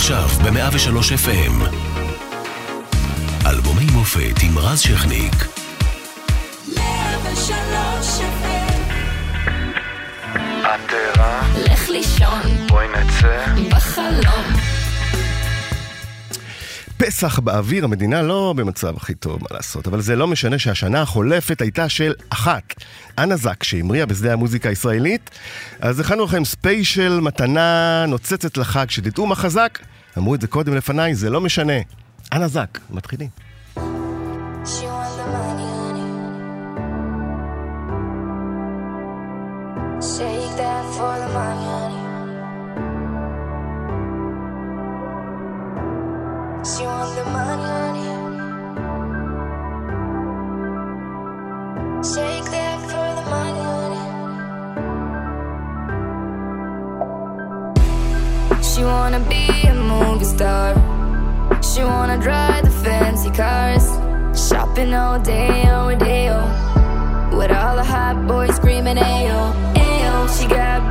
עכשיו ב-103 FM. אלבומי מופת עם רז שכניק. 103 FM. את ערה? לך לישון בואי נצא. בחלום. פסח באוויר, המדינה לא במצב הכי טוב, מה לעשות, אבל זה לא משנה שהשנה החולפת הייתה של אחת. אנה זק, שהמריאה בשדה המוזיקה הישראלית, אז הכנו לכם ספיישל מתנה נוצצת לחג, שתדעו מה חזק, אמרו את זה קודם לפניי, זה לא משנה. אנה זק, מתחילים. She wanna be a movie star. She wanna drive the fancy cars. Shopping all day, all day, oh. With all the hot boys screaming, ayo, ayo. She got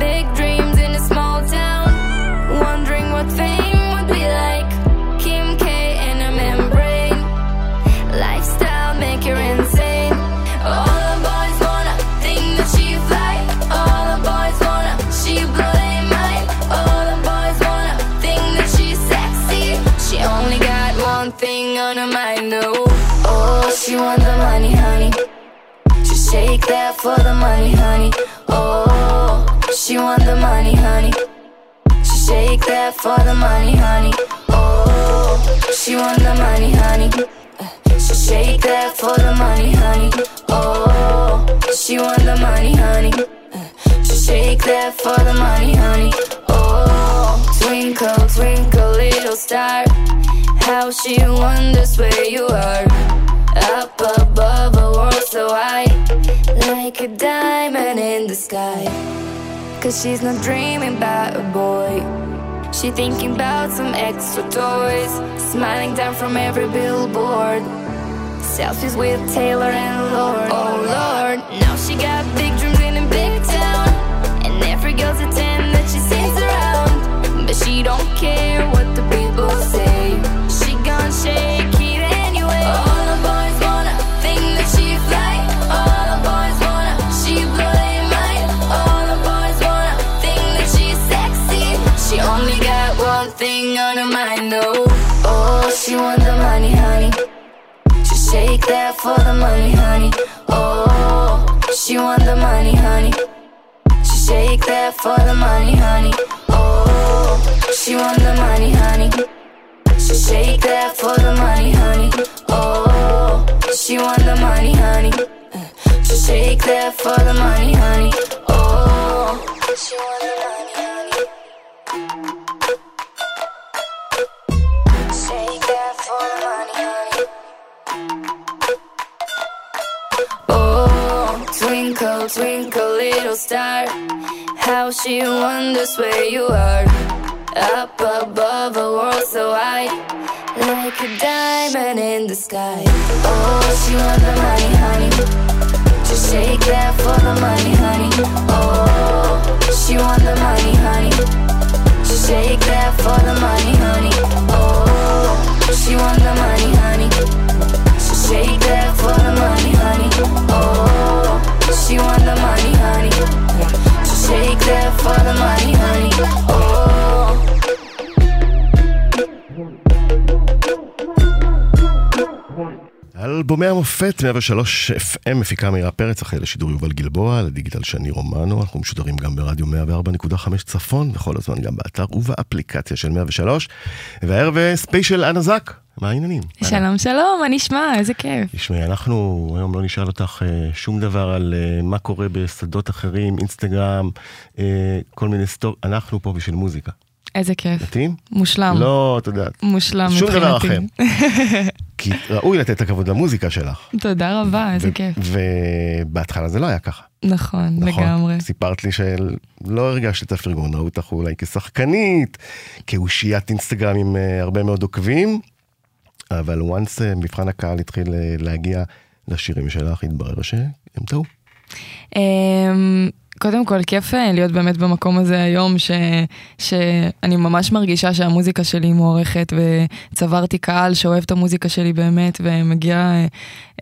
that for the money, honey. Oh, she want the money, honey. She shake that for the money, honey. Oh, she want the money, honey. Uh, she shake that for the money, honey. Oh, she want the money, honey. Uh, she shake that for the money, honey. Oh, twinkle, twinkle, little star. How she wonders where you are. Up above a world so high, like a diamond in the sky. Cause she's not dreaming about a boy. She thinking about some extra toys. Smiling down from every billboard. Selfies with Taylor and Lord. Oh Lord, now she got big dreams Shake that for the money, honey. Oh, she want the money, honey. She shake that for the money, honey. Oh, she want the money, honey. She shake that for the money, honey. Oh, she want the money, honey. She shake that for the money, honey. Oh, she want the money, twinkle, little star. How she wonders where you are. Up above a world so high, like a diamond in the sky. Oh, she want the money, honey. Just shake that for the money, honey. Oh, she want the money, honey. Just shake that for the money, honey. Oh, she want the money, honey. She shake that for the money, honey. Oh, she want the money, honey. She shake that for the money, honey. Oh. אלבומי המופת 103 FM מפיקה מאירה פרץ אחרי לשידור יובל גלבוע, לדיגיטל שני רומנו, אנחנו משודרים גם ברדיו 104.5 צפון, וכל הזמן גם באתר ובאפליקציה של 103, והערב ספיישל אנה זק, מה העניינים? שלום שלום, מה נשמע? איזה כיף. תשמעי, אנחנו היום לא נשאל אותך אה, שום דבר על אה, מה קורה בשדות אחרים, אינסטגרם, אה, כל מיני סטורי, אנחנו פה בשביל מוזיקה. איזה כיף. מתאים? מושלם. לא, את יודעת. מושלם שום דבר אחר. מבחינתי. כי ראוי לתת את הכבוד למוזיקה שלך. תודה רבה, איזה כיף. ובהתחלה זה לא היה ככה. נכון, נכון? לגמרי. סיפרת לי שלא הרגשת את הפרגון, ראו אותך אולי כשחקנית, כאושיית אינסטגרם עם הרבה מאוד עוקבים, אבל once אה, מבחן הקהל התחיל אה, להגיע לשירים שלך, התברר שהם טעו. אמ, קודם כל, כיף אה, להיות באמת במקום הזה היום, ש, שאני ממש מרגישה שהמוזיקה שלי מוערכת, וצברתי קהל שאוהב את המוזיקה שלי באמת, ומגיע אה,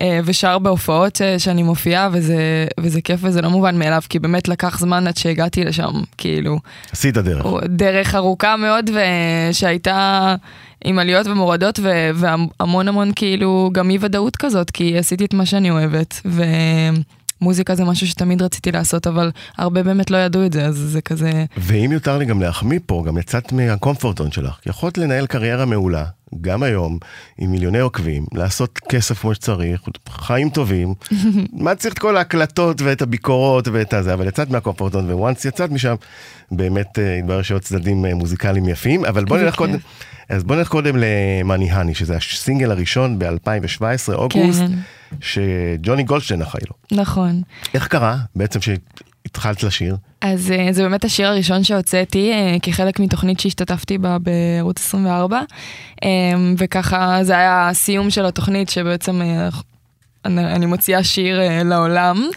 אה, ושר בהופעות אה, שאני מופיעה, וזה, וזה כיף וזה לא מובן מאליו, כי באמת לקח זמן עד שהגעתי לשם, כאילו, עשית דרך. דרך ארוכה מאוד, ושהייתה עם עליות ומורדות, ו- והמון המון כאילו גם אי ודאות כזאת, כי עשיתי את מה שאני אוהבת, ומוזיקה זה משהו שתמיד רציתי לעשות, אבל הרבה באמת לא ידעו את זה, אז זה כזה... ואם יותר לי גם להחמיא פה, גם יצאת מהקומפורטון שלך. יכולת לנהל קריירה מעולה, גם היום, עם מיליוני עוקבים, לעשות כסף כמו שצריך, חיים טובים. מה צריך את כל ההקלטות ואת הביקורות ואת הזה, אבל יצאת מהקומפורטון, וואנס יצאת משם, באמת אה, התברר שעוד צדדים אה, מוזיקליים יפים, אבל בוא זה נלך קודם. אז בוא נלך קודם למאני האני, שזה הסינגל הראשון ב-2017, אוגוסט, כן. שג'וני גולדשטיין אחראי לו. נכון. איך קרה בעצם שהתחלת לשיר? אז אה, זה באמת השיר הראשון שהוצאתי אה, כחלק מתוכנית שהשתתפתי בה בערוץ 24, אה, וככה זה היה הסיום של התוכנית שבעצם אני, אני מוציאה שיר אה, לעולם,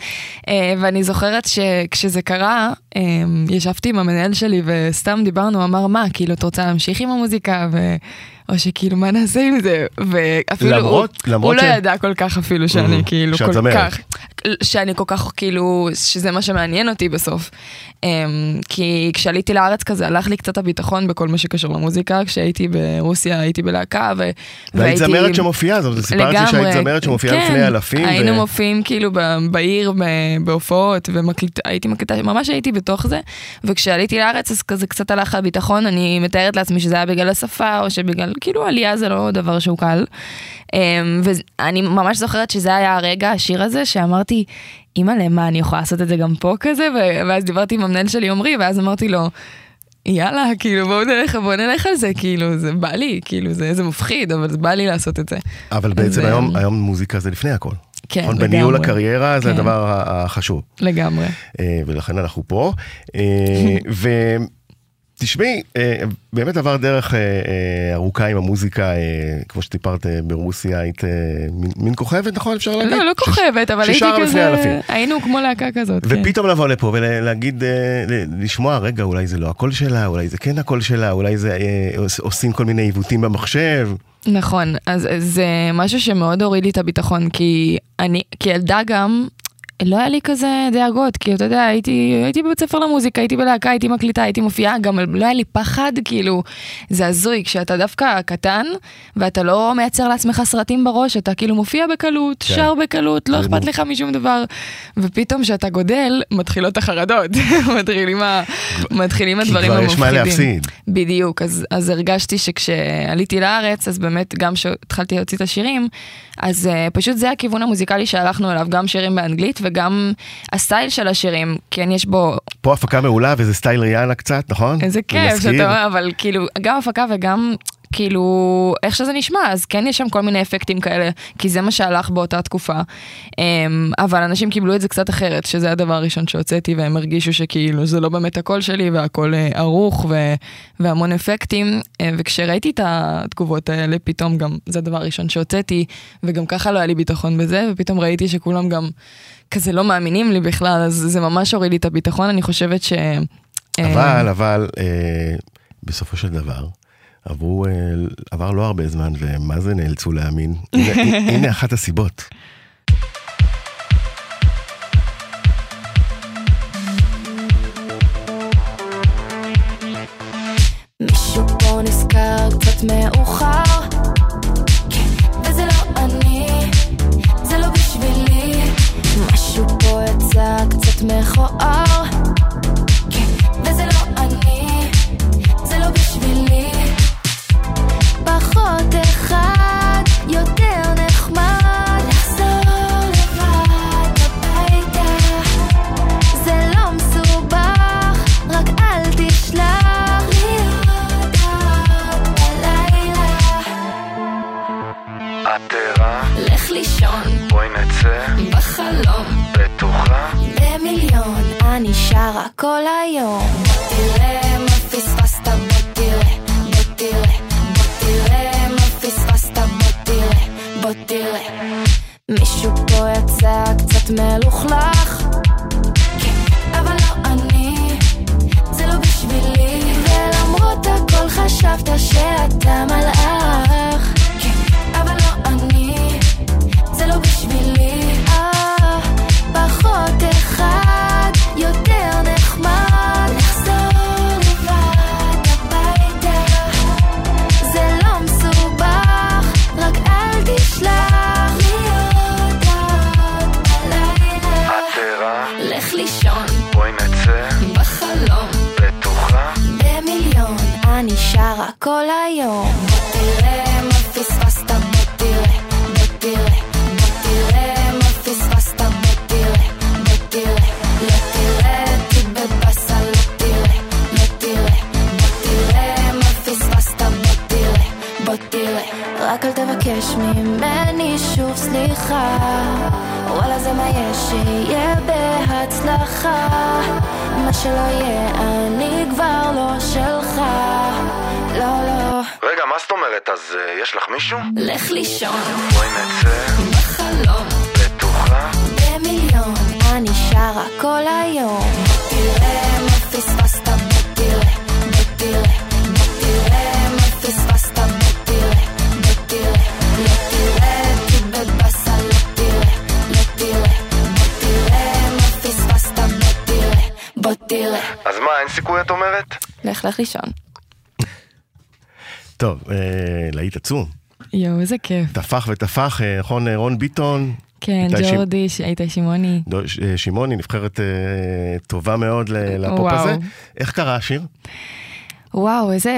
אה, ואני זוכרת שכשזה קרה, אה, ישבתי עם המנהל שלי וסתם דיברנו, אמר מה, כאילו את רוצה להמשיך עם המוזיקה, ו... או שכאילו מה נעשה עם זה, ואפילו למרות- הוא, למרות הוא ש- לא ידע כל כך אפילו שאני Mhm. כאילו כל זמרת. כך, שאני כל כך כאילו, שזה מה שמעניין אותי בסוף. Um, כי כשעליתי לארץ כזה הלך לי קצת הביטחון בכל מה שקשור למוזיקה, כשהייתי ברוסיה הייתי בלהקה ו... והיית זמרת שמופיעה, זאת אומרת, סיפרת לי שהיית זמרת שמופיעה כן, לפני אלפים. היינו ו- מופיעים כאילו בעיר בהופעות והייתי מקליטה, ממש הייתי בתוך זה. וכשעליתי לארץ אז כזה קצת הלך הביטחון, אני מתארת לעצמי שזה היה בגלל השפה או שבגלל, כאילו עלייה זה לא דבר שהוא קל. אמ, ואני ממש זוכרת שזה היה הרגע, השיר הזה, שאמרתי, אימא'לה, מה, אני יכולה לעשות את זה גם פה כזה? ו- ואז דיברתי עם המנהל שלי עמרי, ואז אמרתי לו, יאללה, כאילו בואו נלך, בואו נלך על זה, כאילו, זה בא לי, כאילו, זה, זה מפחיד, אבל זה בא לי לעשות את זה. אבל בעצם אז, היום, היום מוזיקה זה לפני הכל. כן, נכון? לגמרי. בניהול הקריירה זה כן. הדבר ה- החשוב, לגמרי. אה, ולכן אנחנו פה. אה, ותשמעי, אה, באמת עבר דרך אה, אה, ארוכה עם המוזיקה, כמו שסיפרת אה, ברוסיה, היית מין- כוכבת, נכון? אפשר להגיד? לא, לא כוכבת, אבל הייתי כזה. היינו כמו להקה כזאת. כן. ופתאום לבוא לפה ולהגיד, לשמוע, רגע, אולי זה לא הקול שלה, אולי זה כן הקול שלה, אולי זה עוש- עושים כל מיני עיוותים במחשב. נכון, אז זה משהו שמאוד הוריד לי את הביטחון, כי אני, כילדה גם, לא היה לי כזה דאגות, כי אתה יודע, הייתי, הייתי בבית ספר למוזיקה, הייתי בלהקה, הייתי מקליטה, הייתי מופיעה, גם לא היה לי פחד, כאילו, זה הזוי, כשאתה דווקא קטן, ואתה לא מייצר לעצמך סרטים בראש, אתה כאילו מופיע בקלות, כן. שר בקלות, לא אכפת לך משום דבר, ופתאום כשאתה גודל, מתחילות החרדות, מתחילים, ה, מתחילים כי הדברים כבר המפחידים. יש מה להפסיד. בדיוק, אז, אז הרגשתי שכשעליתי לארץ, אז באמת גם כשהתחלתי להוציא את השירים, אז uh, פשוט זה הכיוון המוזיקלי שהלכנו אליו, גם שירים באנגלית וגם הסטייל של השירים, כן יש בו, פה הפקה מעולה וזה סטייל ריאנה קצת, נכון? איזה זה כיף. שאתה אומר, אבל כאילו, גם הפקה וגם... כאילו, איך שזה נשמע, אז כן יש שם כל מיני אפקטים כאלה, כי זה מה שהלך באותה תקופה. Um, אבל אנשים קיבלו את זה קצת אחרת, שזה הדבר הראשון שהוצאתי, והם הרגישו שכאילו זה לא באמת הקול שלי, והקול uh, ערוך ו- והמון אפקטים. Uh, וכשראיתי את התגובות האלה, פתאום גם זה הדבר הראשון שהוצאתי, וגם ככה לא היה לי ביטחון בזה, ופתאום ראיתי שכולם גם כזה לא מאמינים לי בכלל, אז זה ממש הוריד לי את הביטחון, אני חושבת ש... אה, אבל, אבל, אה, בסופו של דבר, עברו, אה, עבר לא הרבה זמן, ומה זה נאלצו להאמין? הנה, הנה אחת הסיבות. כן, לא לא מכוער פחות אחד, יותר נחמד. לחזור לבד הביתה זה לא מסובך, רק אל תשלח. לי הודעות בלילה. את ערה, לך לישון. בואי נצא, בחלום. בטוחה, במיליון, אני שרה כל היום. תראה תראה, מישהו פה יצא קצת מלוכלך. כן, אבל לא אני, זה לא בשבילי. ולמרות הכל חשבת שאתה מלאך. ממני שוב סליחה, וואלה זה מה יש שיהיה בהצלחה, מה שלא יהיה אני כבר לא שלך, לא לא, רגע, מה זאת אומרת? אז אה, יש לך מישהו? לך לישון. בואי נצא, בחלום. בטוחה? במיליון. אני שרה כל היום, תראה מה, אין סיכוי את אומרת? לך לך לישון. טוב, אה, להיט עצום. יואו, איזה כיף. טפח וטפח, אה, נכון, אה, רון ביטון. כן, ג'ורדי, ש- איתי שמעוני. שמעוני, נבחרת אה, טובה מאוד לפופ וואו. הזה. איך קרה השיר? וואו, איזה...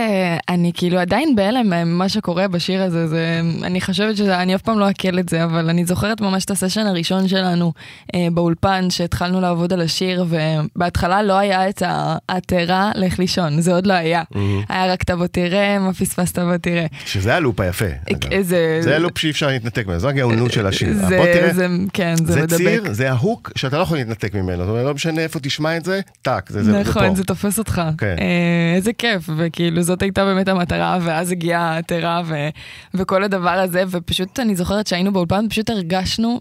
אני כאילו עדיין בהלם ממה שקורה בשיר הזה, זה... אני חושבת שזה... אני אף פעם לא אעכל את זה, אבל אני זוכרת ממש את הסשן הראשון שלנו אה, באולפן, שהתחלנו לעבוד על השיר, ובהתחלה לא היה את העתרה לך לישון, זה עוד לא היה. היה רק תבוא תראה, מה פספסת בוא תראה. שזה הלופ היפה. אגב. איזה... זה הלופ שאי אפשר להתנתק ממנו, זו הגאונות של השיר. זה, בוא תראה, זה, כן, זה, זה מדבק. ציר, זה ההוק שאתה לא יכול להתנתק ממנו. זאת אומרת, לא משנה איפה תשמע את זה, טאק, זה, זה, זה נכון. זה תופס אותך. כן. אה, איזה כיף, וכאילו זאת הייתה באמת המטרה, ואז הגיעה העתרה ו- וכל הדבר הזה, ופשוט אני זוכרת שהיינו באולפן, פשוט הרגשנו,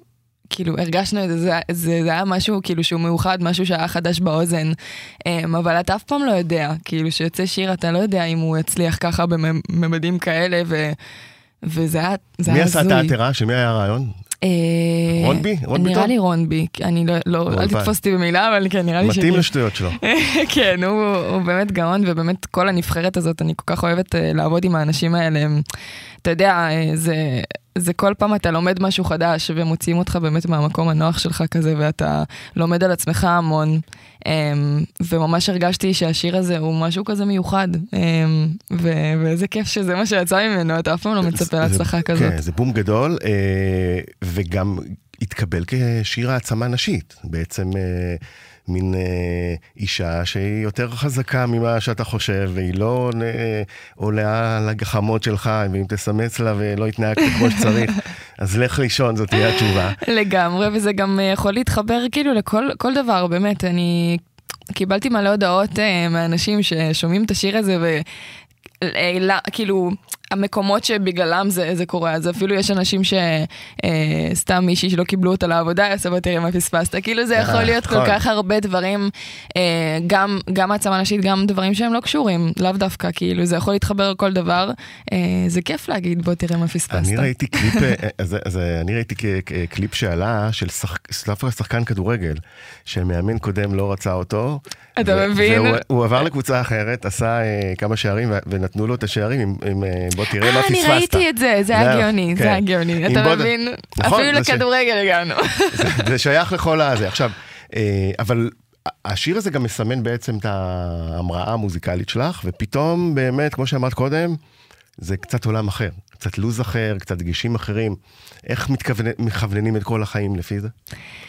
כאילו הרגשנו את זה, זה, זה, זה היה משהו כאילו שהוא מאוחד, משהו שהיה חדש באוזן, אה, אבל אתה אף פעם לא יודע, כאילו שיוצא שיר, אתה לא יודע אם הוא יצליח ככה בממדים כאלה, ו... וזה היה זה מי עשה את הזוי. העתירה? של מי היה הרעיון? אה, רונבי? רון נראה ביטון? לי רונבי, אני לא, לא אל. תתפוס אותי במילה, אבל כן, נראה לי מתאים לשטויות שלו. כן, הוא, הוא באמת גאון, ובאמת כל הנבחרת הזאת, אני כל כך אוהבת אה, לעבוד עם האנשים האלה. אתה יודע, אה, זה, זה כל פעם אתה לומד משהו חדש, ומוציאים אותך באמת מהמקום הנוח שלך כזה, ואתה לומד על עצמך המון. אמ, וממש הרגשתי שהשיר הזה הוא משהו כזה מיוחד, אמ, ו- ואיזה כיף שזה מה שיצא ממנו, אתה אף פעם לא מצפה להצלחה זה- כזאת. כן, זה בום גדול, אה, וגם התקבל כשיר העצמה נשית. בעצם אה, מין אה, אישה שהיא יותר חזקה ממה שאתה חושב, והיא לא אה, עולה על הגחמות שלך, ואם תסמס לה ולא התנהגת כמו שצריך, אז לך לישון, זאת תהיה התשובה. לגמרי, וזה גם אה, יכול להתחבר כאילו לכל כל דבר, באמת, אני קיבלתי מלא הודעות אה, מאנשים ששומעים את השיר הזה, ו... אה, כאילו, המקומות שבגללם זה, זה קורה, אז אפילו יש אנשים שסתם מישהי שלא קיבלו אותה לעבודה, יעשה בוא תראה מה פספסת. כאילו זה יכול אה, להיות כל נכון. כך הרבה דברים, אה, גם, גם העצמה נשית, גם דברים שהם לא קשורים, לאו דווקא, כאילו זה יכול להתחבר לכל דבר. אה, זה כיף להגיד בוא תראה מה פספסת. אני ראיתי קליפ, אה, אז, אז אה, אני ראיתי קליפ שעלה של שח- שחקן כדורגל, שמאמן קודם לא רצה אותו. אתה מבין? והוא הוא עבר לקבוצה אחרת, עשה אה, כמה שערים ונתנו לו את השערים עם, עם אה, בוא תראה מה אה, פספסת. אני ראיתי את זה, זה היה גאוני, כן. זה היה גאוני, אתה מבין? נכון, אפילו לכדורגל הגענו. זה, שייך לכל הזה. עכשיו, אה, אבל השיר הזה גם מסמן בעצם את ההמראה המוזיקלית שלך, ופתאום באמת, כמו שאמרת קודם, זה קצת עולם אחר, קצת לוז אחר, קצת דגשים אחרים. איך מתכוונ- מכווננים את כל החיים לפי זה?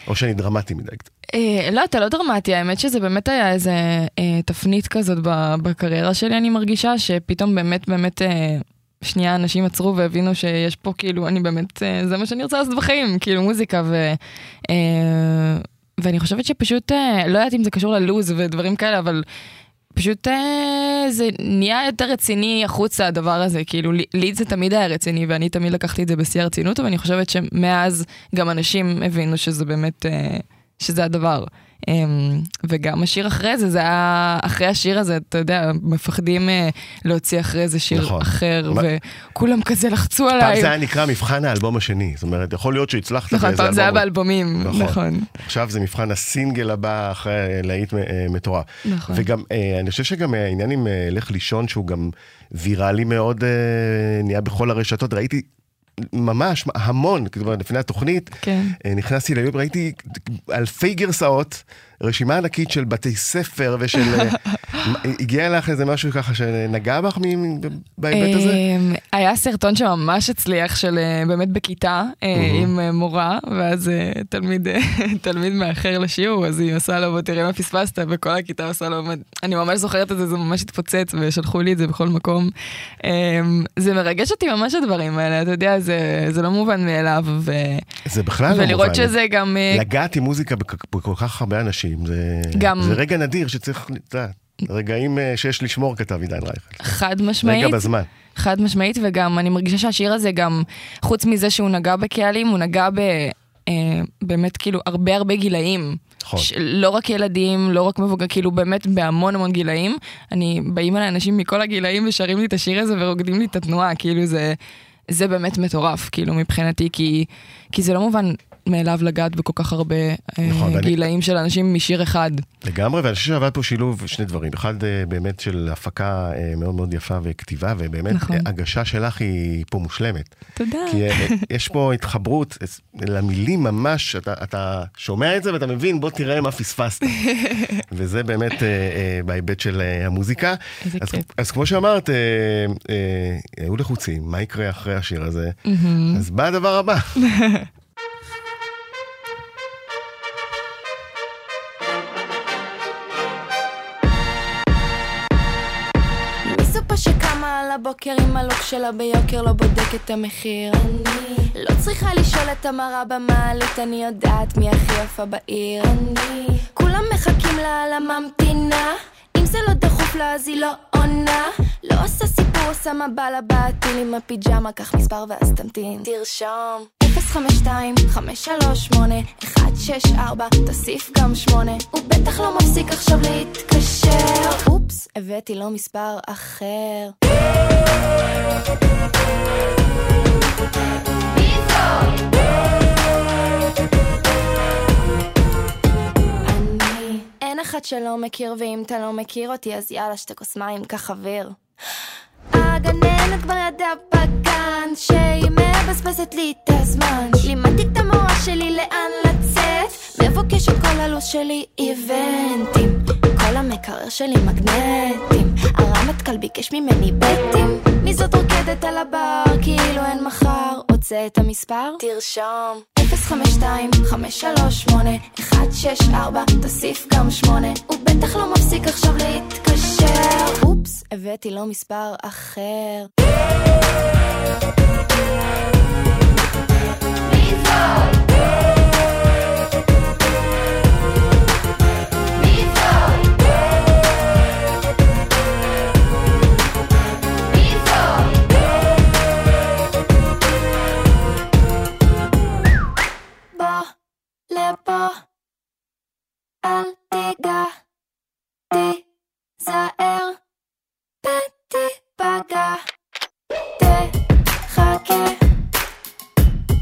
או שאני דרמטי מדי קצת. אה, לא, אתה לא דרמטי, האמת שזה באמת היה איזה אה, תפנית כזאת בקריירה שלי, אני מרגישה, שפתאום באמת באמת... אה, שנייה אנשים עצרו והבינו שיש פה כאילו אני באמת אה, זה מה שאני רוצה לעשות בחיים כאילו מוזיקה ו, אה, ואני חושבת שפשוט אה, לא יודעת אם זה קשור ללוז ודברים כאלה אבל פשוט זה נהיה יותר רציני החוצה הדבר הזה. כאילו לי, זה תמיד היה רציני ואני תמיד לקחתי את זה בשיא הרצינות ואני חושבת שמאז גם אנשים הבינו שזה באמת אה, שזה הדבר. אמ, וגם השיר אחרי זה, זה היה, אחרי השיר הזה, אתה יודע, מפחדים אה, להוציא אחרי זה שיר נכון. אחר, מה- וכולם כזה לחצו פעם עליי. זה היה נקרא מבחן האלבום השני, זאת אומרת, יכול להיות שהצלחת נכון, באיזה פעם זה היה אלבום. באלבומים, נכון. נכון. עכשיו זה מבחן הסינגל הבא אחרי להיט אה, מטורף. נכון. וגם, אה, אני חושב שגם העניין עם לך לישון, שהוא גם ויראלי מאוד, נהיה בכל הרשתות, ראיתי ממש המון, כלומר לפני התוכנית, כן. אה, נכנסתי ליוטיוב, ראיתי אלפי גרסאות, רשימה ענקית של בתי ספר ושל... אה, הגיע לך איזה משהו ככה שנגע בך בהיבט הזה? אמ, היה סרטון שממש הצליח של אה, באמת בכיתה אה, עם מורה, ואז תלמיד תלמיד מאחר לשיעור, אז היא עושה לו, בוא תראה מה פספסת, וכל הכיתה עושה לו, אני ממש זוכרת את זה, זה ממש התפוצץ, ושלחו לי את זה בכל מקום. אמ, זה מרגש אותי ממש הדברים האלה, אתה יודע, זה זה לא מובן מאליו, ו- זה בכלל לא מובן. ולראות שזה גם... לגעת עם מוזיקה בכ- בכל כך הרבה אנשים, זה, גם- זה רגע נדיר שצריך, אתה יודע, רגעים אה, שיש לשמור, כתב עידן רייכל. חד משמעית. רגע בזמן. חד משמעית, וגם אני מרגישה שהשיר הזה גם, חוץ מזה שהוא נגע בקהלים, הוא נגע ב... אה, באמת כאילו הרבה הרבה גילאים. נכון. ש- לא רק ילדים, לא רק מבוגר, כאילו באמת בהמון המון גילאים. אני, באים אליי אנשים מכל הגילאים ושרים לי את השיר הזה ורוקדים לי את התנועה, כאילו זה, זה באמת מטורף, כאילו מבחינתי, כי, כי זה לא מובן מאליו לגעת בכל כך הרבה אה, נכון, ואני- גילאים של אנשים משיר אחד. לגמרי, ואני חושב שעבד פה שילוב שני דברים. אחד אה, באמת של הפקה אה, מאוד מאוד יפה וכתיבה, ובאמת נכון. הגשה שלך היא פה מושלמת. תודה. כי יש פה התחברות למילים ממש, אתה, אתה שומע את זה ואתה מבין, בוא תראה מה פספסת. וזה באמת בהיבט של המוזיקה. אז, כיף. אז כמו שאמרת, היו לחוצים, מה יקרה אחרי השיר הזה? אז בא הדבר הבא. הבוקר עם הלוק שלה ביוקר לא בודק את המחיר. אני. לא צריכה לשאול את המראה במעלית אני יודעת מי הכי יפה בעיר. אני. כולם מחכים לה על הממתינה. אם זה לא דחוף לה אז היא לא עונה. לא עושה סיפור עושה מה בא לה בעתיד עם הפיג'מה קח מספר ואז תמתין. תרשום. 052 538 164 תוסיף גם 8 הוא בטח לא מפסיק עכשיו להתקשר. אופס הבאתי לו מספר אחר. אני אין אחד שלא מכיר ואם אתה לא מכיר אותי אז יאללה שתה כוס מים קח אוויר הגננת כבר ידעה בגן שהיא מבזבזת לי את הזמן. לימדתי את המורה שלי לאן לצאת? מבוקשת כל הלו"ז שלי איבנטים המקרר שלי מגנטים. הרמטכ"ל ביקש ממני בטים. מי זאת רוקדת על הבר? כאילו אין מחר. רוצה את המספר? תרשום. 052 538 164 תוסיף גם 8 הוא בטח לא מפסיק עכשיו להתקשר. אופס הבאתי לו מספר אחר. בוא לפה אל תיגע תיזהר ותיפגע תחכה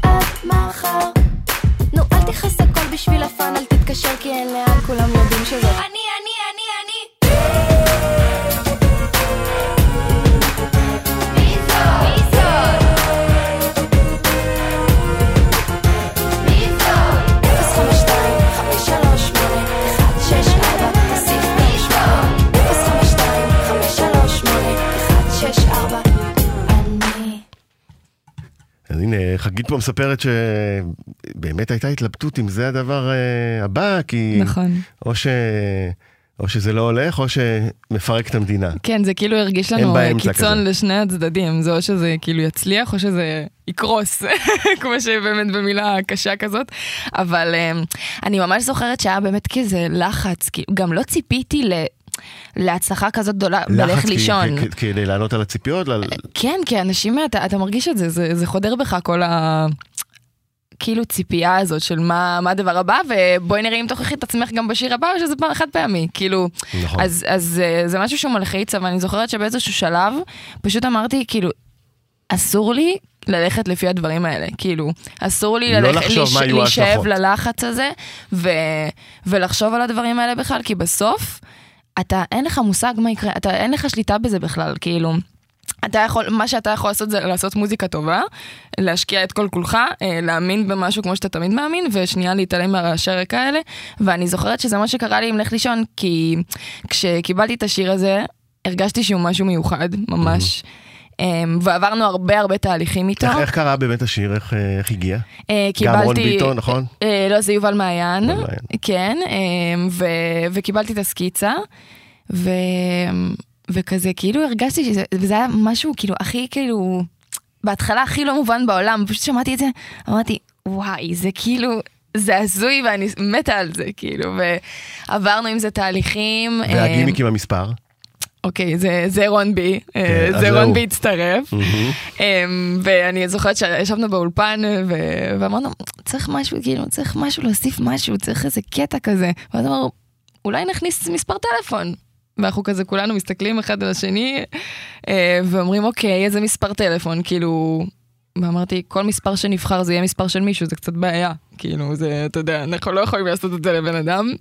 עד מחר נו אל תכעס הכל בשביל הפאן אל תתקשר כי אין לאן כולם יודעים שזה אני חגית פה מספרת שבאמת הייתה התלבטות אם זה הדבר אה, הבא, כי... נכון. או, ש... או שזה לא הולך, או שמפרק את המדינה. כן, זה כאילו הרגיש לנו באמצע קיצון כזה. לשני הצדדים, זה או שזה כאילו יצליח או שזה יקרוס, כמו שבאמת במילה קשה כזאת, אבל אני ממש זוכרת שהיה באמת כזה לחץ, כי גם לא ציפיתי ל... להצלחה כזאת גדולה בלך לחץ כי- לישון. כ- כדי לענות על הציפיות, על... כן, כי אנשים, אתה, אתה מרגיש את זה, זה, זה חודר בך כל ה... כאילו ציפייה הזאת של מה, מה הדבר הבא, ובואי נראה אם תוכיחי את עצמך גם בשיר הבא, או שזה פעם חד פעמי, כאילו. נכון. אז, אז אה, זה משהו שהוא מלחיץ, אבל אני זוכרת שבאיזשהו שלב, פשוט אמרתי, כאילו, אסור לי ללכת לפי הדברים האלה, כאילו, אסור לי לא ללכת, יהיו להישאב. ללחץ הזה, ו, ולחשוב על הדברים האלה בכלל, כי בסוף, אתה, אין לך מושג מה יקרה, אתה, אין לך שליטה בזה בכלל, כאילו. אתה יכול, מה שאתה יכול לעשות זה לעשות מוזיקה טובה, להשקיע את כל כולך, אה, להאמין במשהו כמו שאתה תמיד מאמין, ושנייה להתעלם מהרעשי רקע האלה. ואני זוכרת שזה מה שקרה לי עם לך לישון, כי כשקיבלתי את השיר הזה, הרגשתי שהוא משהו מיוחד, ממש. אמ, ועברנו הרבה הרבה תהליכים איתו. איך, איך קרה באמת השיר? איך, אה, איך הגיע? אה, גם קיבלתי... רון ביטון, נכון? אה, לא, זה יובל מעיין. כן, אה, ו... וקיבלתי את הסקיצה, ו... וכזה, כאילו הרגשתי שזה, וזה היה משהו כאילו הכי כאילו, בהתחלה הכי לא מובן בעולם, פשוט שמעתי את זה, אמרתי, וואי, זה כאילו... זה הזוי ואני מתה על זה, כאילו, ועברנו עם זה תהליכים. והגימיק עם המספר? אוקיי, זה, זה רון בי, אה, כן, זה. רון בי הצטרף. אמ, ואני זוכרת שישבנו באולפן ו- ואמרנו, צריך משהו, כאילו, צריך משהו, להוסיף משהו, צריך איזה קטע כזה. ואז אמרנו, אולי נכניס מספר טלפון. ואנחנו כזה כולנו מסתכלים אחד על השני אה, ואומרים, אוקיי, איזה מספר טלפון, כאילו... ואמרתי, כל מספר שנבחר זה יהיה מספר של מישהו, זה קצת בעיה. כאילו, זה, אתה יודע, אנחנו לא יכולים לעשות את זה לבן אדם.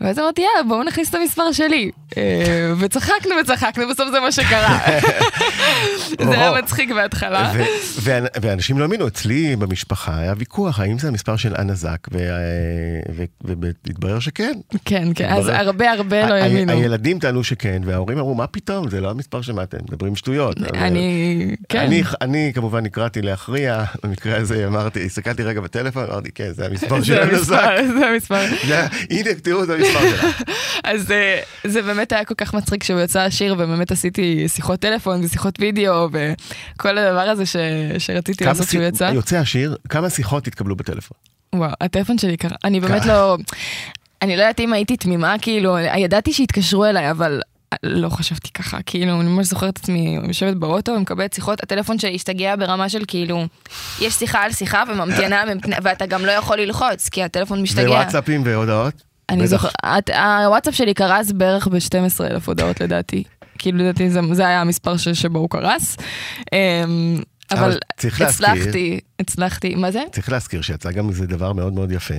ואז אמרתי, יאללה, בואו נכניס את המספר שלי. אה, וצחקנו וצחקנו, בסוף זה מה שקרה. זה היה. מצחיק בהתחלה. ואנשים לא האמינו, אצלי במשפחה היה ויכוח, האם זה המספר של אנה זק, והתברר שכן. כן, כן, אז הרבה הרבה לא האמינו. הילדים טענו שכן, וההורים אמרו, מה פתאום, זה לא המספר שמעתם, מדברים שטויות. אני, כן. אני, אני כמובן נקראתי להכריע, במקרה הזה אמרתי, הסתכלתי רגע בטלפון, אמרתי, כן, זה המספר של זה אנה זק. המספר, זה המספר. הנה, תראו את המספר שלה. אז אה, זה באמת היה כל כך מצחיק יצא השיר, ובאמת עשיתי שיחות טלפון ושיחות וידאו, וכל הדבר הזה שרציתי לעשות שהוא יצא. יוצא השיר, כמה שיחות התקבלו בטלפון? וואו, הטלפון שלי קרה, אני באמת לא, אני לא יודעת אם הייתי תמימה, כאילו, ידעתי שהתקשרו אליי, אבל לא חשבתי ככה, כאילו, אני ממש זוכרת את עצמי יושבת באוטו ומקבלת שיחות, הטלפון שלי השתגע ברמה של כאילו, יש שיחה על שיחה וממתינה, ואתה גם לא יכול ללחוץ, כי הטלפון משתגע. ווואטסאפים והודעות? אני בטח. זוכר, את- הוואטסאפ שלי קרס בערך ב-12 אלף הודעות לדעתי. כאילו לדעתי זה, זה היה המספר ש, שבו הוא קרס. אמ, אבל הצלחתי, הצלחתי, מה זה? צריך להזכיר שיצא גם איזה דבר מאוד מאוד יפה,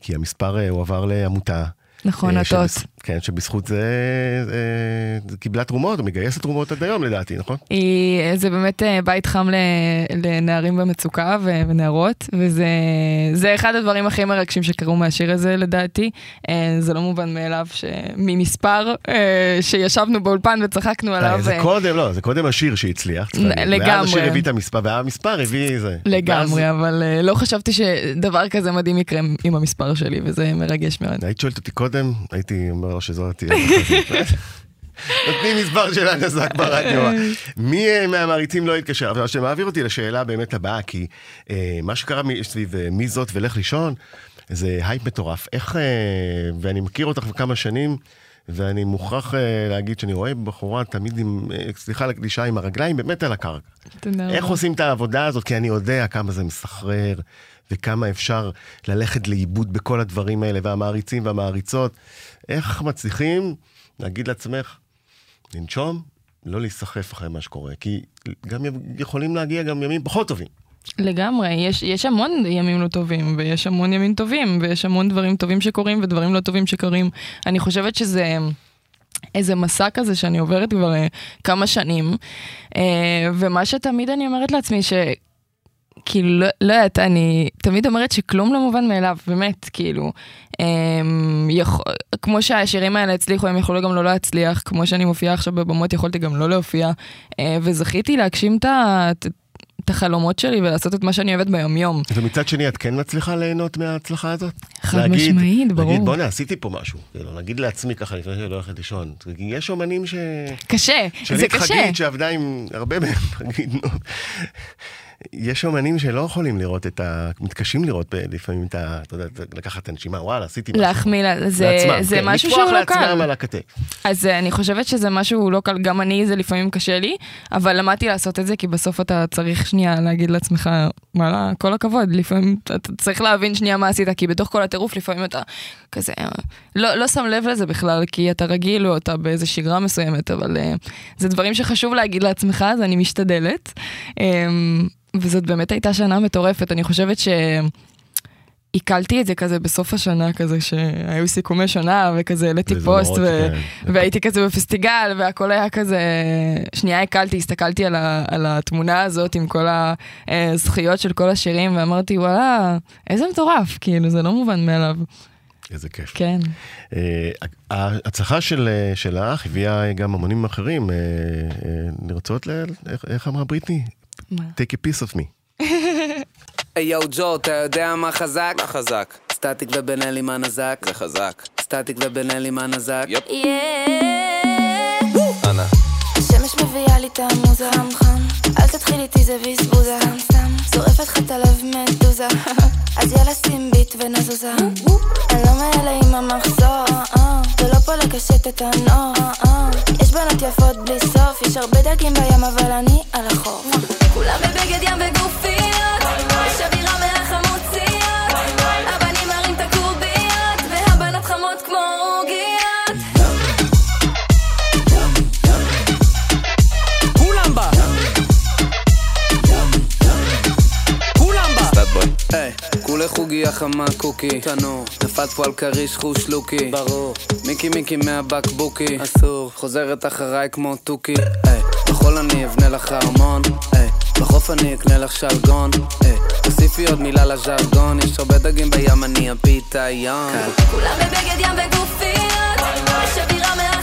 כי המספר אה, הועבר לעמותה. נכון, אה, הטות. שבז- כן, שבזכות זה, אה, זה קיבלה תרומות, או מגייסת תרומות עד היום לדעתי, נכון? היא, זה באמת אה, בית חם לנערים במצוקה ונערות, וזה זה אחד הדברים הכי מרגשים שקרו מהשיר הזה לדעתי. אה, זה לא מובן מאליו שממספר שישבנו באולפן וצחקנו עליו. זה קודם, לא, זה קודם השיר שהצליח. להגיד. ואז לגמרי. השיר הביא את המספר, והמספר הביא זה. לגמרי, ואז- אבל לא חשבתי שדבר כזה מדהים יקרה עם המספר שלי, וזה מרגש מאוד. היית שואלת אותי קודם, הייתי אומר לו שזו תהיה. נותנים מספר של הנזק ברדיו. מי אה, מהמעריצים לא התקשר? אבל זה מעביר אותי לשאלה באמת הבאה, כי אה, מה שקרה סביב אה, מי זאת ולך לישון, זה הייפ מטורף. איך, אה, ואני מכיר אותך כבר כמה שנים, ואני מוכרח להגיד שאני רואה בחורה תמיד עם, סליחה על הקלישה, עם הרגליים באמת על הקרקע. תודה איך. עושים את העבודה הזאת? כי אני יודע כמה זה מסחרר, וכמה אפשר ללכת לאיבוד בכל הדברים האלה, והמעריצים והמעריצות. איך מצליחים להגיד לעצמך, לנשום, לא להיסחף אחרי מה שקורה, כי גם יכולים להגיע גם ימים פחות טובים. לגמרי, יש, יש המון ימים לא טובים, ויש המון ימים טובים, ויש המון דברים טובים שקורים ודברים לא טובים שקורים. אני חושבת שזה איזה מסע כזה שאני עוברת כבר אה, כמה שנים, אה, ומה שתמיד אני אומרת לעצמי, ש... כאילו, לא, לא יודעת, אני תמיד אומרת שכלום לא מובן מאליו, באמת, כאילו, אמ, יכול, כמו שהשירים האלה הצליחו, הם יכולו גם לא להצליח, כמו שאני מופיעה עכשיו בבמות, יכולתי גם לא להופיע, אה, וזכיתי להגשים את את- את החלומות שלי ולעשות את מה שאני אוהבת ביומיום. ומצד שני, את כן מצליחה ליהנות מההצלחה הזאת? חד להגיד- משמעית, ברור. להגיד, בואנה, עשיתי פה משהו. כאילו, להגיד לעצמי ככה, לפני שאני לא הולכת לישון. יש אומנים ש... קשה, זה שנית קשה. חגית שעבדה עם הרבה מהם, נגיד, נו. יש אומנים שלא יכולים לראות את ה... מתקשים לראות ב- לפעמים את ה... אתה יודע, לקחת את הנשימה, וואלה, עשיתי משהו. להחמיא, לה- זה, לעצמם, זה כן, משהו לטפוח שהוא לא לעצמם קל. על הכתף. אז אה, אני חושבת שזה משהו לא קל, גם אני זה לפעמים קשה לי, אבל למדתי לעשות את זה, כי בסוף אתה צריך שנייה להגיד לעצמך, וואלה, כל הכבוד, לפעמים אתה צריך להבין שנייה מה עשית, כי בתוך כל הטירוף לפעמים אתה כזה, אה, לא, לא שם לב לזה בכלל, כי אתה רגיל או אתה באיזה שגרה מסוימת, אבל אה, זה דברים שחשוב להגיד לעצמך, אז אני משתדלת. וזאת באמת הייתה שנה מטורפת, אני חושבת ש... עיכלתי את זה כזה בסוף השנה, כזה שהיו סיכומי שנה, וכזה העליתי פוסט, ו... כן. והייתי כזה בפסטיגל, והכל היה כזה... שנייה עיכלתי, הסתכלתי על, ה... על התמונה הזאת עם כל הזכיות של כל השירים, ואמרתי, וואלה, איזה מטורף, כאילו, זה לא מובן מאליו. איזה כיף. כן. אה, ההצלחה של, אה, שלך הביאה גם המונים אחרים אה, אה, לרצות, ל... איך, איך אמרה בריטני? מה? take a piece of me. היי יואו ג'ו, אתה יודע מה חזק? מה חזק? סטטיק ובן אלי מה נזק? זה חזק. סטטיק ובן אלי מה נזק? יופ. אנא. השמש מביאה לי את המוזה חם אל תתחיל איתי זה בזבוזה סתם סתם שורפת לך את הלב מדוזה אז יאללה שים ביט ונזוזה אני לא לקשט את הנור אה. יש בנות יפות בלי סוף יש הרבה דגים בים אבל אני על החוף כולם בבגד ים וגופיות היי, כולי חוגיה חמה קוקי. תנור נפלת פה על כריש חוש לוקי. ברור. מיקי מיקי מהבקבוקי אסור. חוזרת אחריי כמו תוכי. היי, בחול אני אבנה לך ארמון היי, בחוף אני אקנה לך שלגון. היי, תוסיפי עוד מילה לז'רגון. יש הרבה דגים בים אני הפיתיון. כולם בבגד ים וגופיות יש אווירה מהחמוציות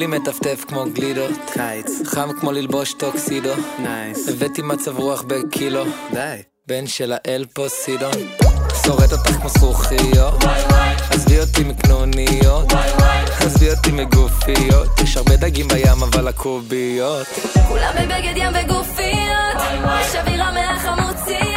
כולי מטפטף כמו גלידות, קיץ, חם כמו ללבוש טוקסידו, nice. הבאתי מצב רוח בקילו, די. בן של האל פוסידון, שורט אותך כמו זכוכיות, עזבי אותי מקנוניות, עזבי אותי מגופיות, יש הרבה דגים בים אבל הקוביות, כולם בבגד ים וגופיות. יש אווירה מהחמוציות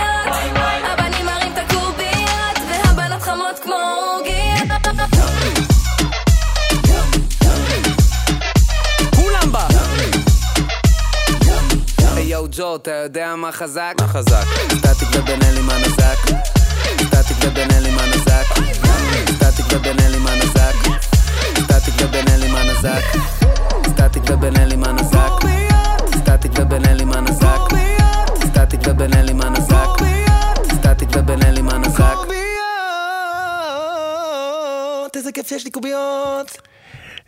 יואו ג'ו, אתה יודע מה חזק? מה חזק? סטטיק ובן אלי מה נזק? סטטיק ובן אלי מה נזק? סטטיק ובן אלי מה נזק? סטטיק ובן אלי מה נזק? סטטיק ובן אלי מה נזק? סטטיק ובן אלי מה נזק? סטטיק ובן אלי מה נזק? סטטיק ובן אלי מה נזק? איזה כיף שיש לי קוביות.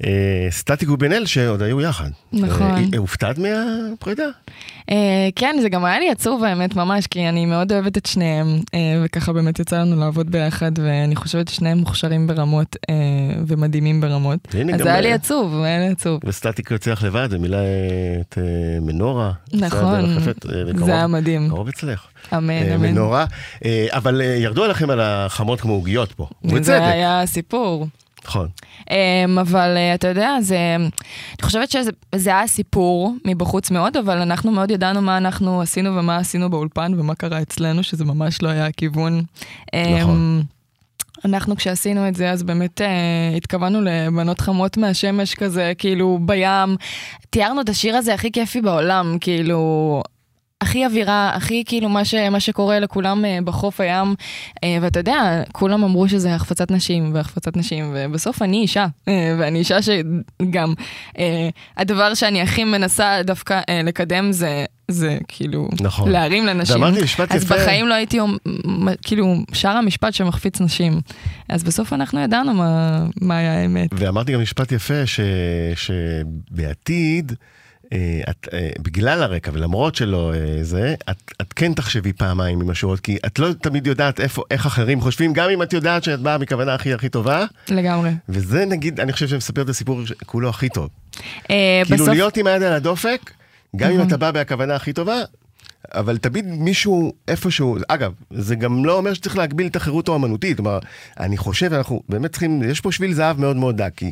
אה, סטטיק ובן אל שעוד היו יחד. נכון. אה, אה, הופתעת מהפרידה? כן, זה גם היה לי עצוב האמת ממש, כי אני מאוד אוהבת את שניהם, וככה באמת יצא לנו לעבוד ביחד, ואני חושבת ששניהם מוכשרים ברמות ומדהימים ברמות. אז היה לי עצוב, היה לי עצוב. וסטטיק יוצא לך לבד, זה מילא את מנורה. נכון, זה זה היה מדהים. קרוב אצלך. אמן, אמן. מנורה. אבל ירדו עליכם על החמות כמו עוגיות פה. זה ובצדק. היה סיפור. נכון. אמ, אבל אה, אתה יודע, זה, אני חושבת שזה זה היה סיפור מבחוץ מאוד, אבל אנחנו מאוד ידענו מה אנחנו עשינו ומה עשינו באולפן ומה קרה אצלנו, שזה ממש לא היה הכיוון. אמ, נכון. אנחנו כשעשינו את זה אז באמת אה, התכוונו לבנות חמות מהשמש כזה, כאילו בים. תיארנו את השיר הזה הכי כיפי בעולם, כאילו... הכי אווירה, הכי כאילו מה, ש, מה שקורה לכולם אה, בחוף הים, אה, ואתה יודע, כולם אמרו שזה החפצת נשים והחפצת נשים, ובסוף אני אישה, אה, ואני אישה שגם, הדבר שאני הכי מנסה דווקא לקדם זה, זה כאילו, נכון. להרים לנשים. ואמרתי משפט אז יפה. בחיים לא הייתי, כאילו, שרה משפט שמחפיץ נשים. אז בסוף אנחנו ידענו מה, מה היה האמת. ואמרתי גם משפט יפה, ש... שבעתיד, את, אה, בגלל הרקע ולמרות שלא אה, זה, את, את כן תחשבי פעמיים עם השורות, כי את לא תמיד יודעת איפה, איך אחרים חושבים, גם אם את יודעת שאת באה מכוונה הכי הכי טובה, לגמרי. וזה נגיד, אני חושב שמספר את הסיפור כולו הכי טוב. אה, כאילו בסוף, להיות עם היד על הדופק, גם אם אתה בא בהכוונה הכי טובה, אבל תמיד מישהו איפשהו, אגב, זה גם לא אומר שצריך להגביל את החירות האומנותית, כלומר, אני חושב, אנחנו באמת צריכים, יש פה שביל זהב מאוד מאוד דק, כי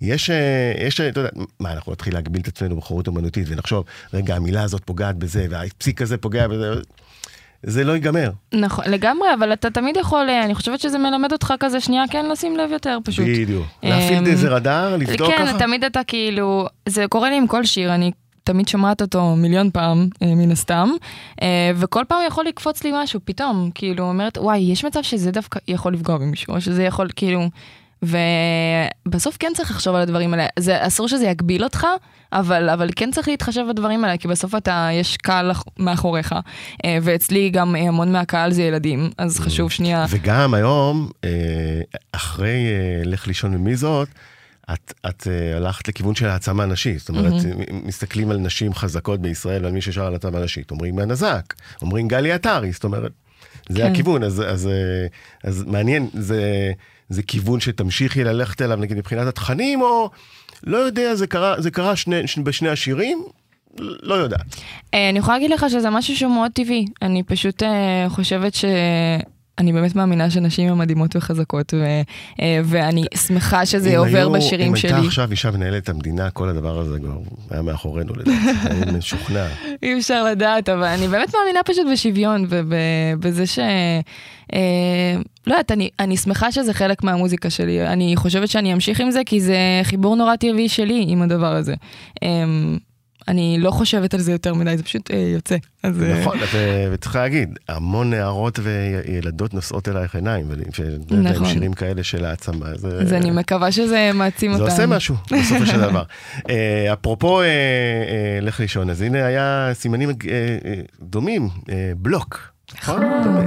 יש, אה, יש, אה, אתה יודע, מה, אנחנו נתחיל להגביל את עצמנו בחירות אומנותית ונחשוב, רגע, המילה הזאת פוגעת בזה, והפסיק הזה פוגע בזה, זה לא ייגמר. נכון, לגמרי, אבל אתה תמיד יכול, אה, אני חושבת שזה מלמד אותך כזה שנייה כן לשים לב יותר פשוט. בדיוק. להפעיל אמ, איזה רדאר, לבדוק כן, ככה. תמיד אתה כאילו, זה קורה לי עם כל שיר, אני תמיד שומעת אותו מיליון פעם, אה, מן הסתם, אה, וכל פעם יכול לקפוץ לי משהו, פתאום, כאילו, אומרת, וואי, יש מצב שזה דווקא יכול לפגוע במישהו, או שזה יכול, כאילו... ובסוף כן צריך לחשוב על הדברים האלה. זה אסור שזה יגביל אותך, אבל, אבל כן צריך להתחשב בדברים האלה, כי בסוף אתה, יש קהל אח- מאחוריך. אה, ואצלי גם המון מהקהל זה ילדים, אז חשוב שנייה... וגם היום, אחרי לך לישון ממי זאת, את, את אה, הלכת לכיוון של העצמה נשית. זאת אומרת, מ- מסתכלים על נשים חזקות בישראל ועל מי ששר על העצמה נשית. אומרים הנזק, אומרים גלי עטרי, זאת אומרת, זה כן. הכיוון, אז, אז, אה, אז מעניין, זה, זה כיוון שתמשיכי ללכת אליו, נגיד מבחינת התכנים, או לא יודע, זה קרה, זה קרה שני, בשני השירים? לא יודעת. אה, אני יכולה להגיד לך שזה משהו שהוא מאוד טבעי. אני פשוט חושבת ש... אני באמת מאמינה שנשים הן מדהימות וחזקות, ו, אה, ואני שמחה שזה אם עובר היו- בשירים אם שלי. הייתה עכשיו אישה מנהלת המדינה, כל הדבר הזה כבר היה מאחורינו לדעתי. אני משוכנע. אי אפשר לדעת, אבל אני באמת מאמינה פשוט בשוויון ובזה ש... אה, לא יודעת, אני, אני שמחה שזה חלק מהמוזיקה שלי. אני חושבת שאני אמשיך עם זה, כי זה חיבור נורא טבעי שלי עם הדבר הזה. אה, אני לא חושבת על זה יותר מדי, זה פשוט אה, יוצא. אז, אה, נכון, ו- וצריך להגיד, המון נערות וילדות נושאות אלייך עיניים, נכון. שירים כאלה של העצמה. זה, אז אני מקווה שזה מעצים זה אותנו. עושה משהו, בסופו של דבר. אה, אפרופו אה, אה, לך לישון, אז הנה היה סימנים אה, אה, דומים, אה, בלוק, נכון? דומה.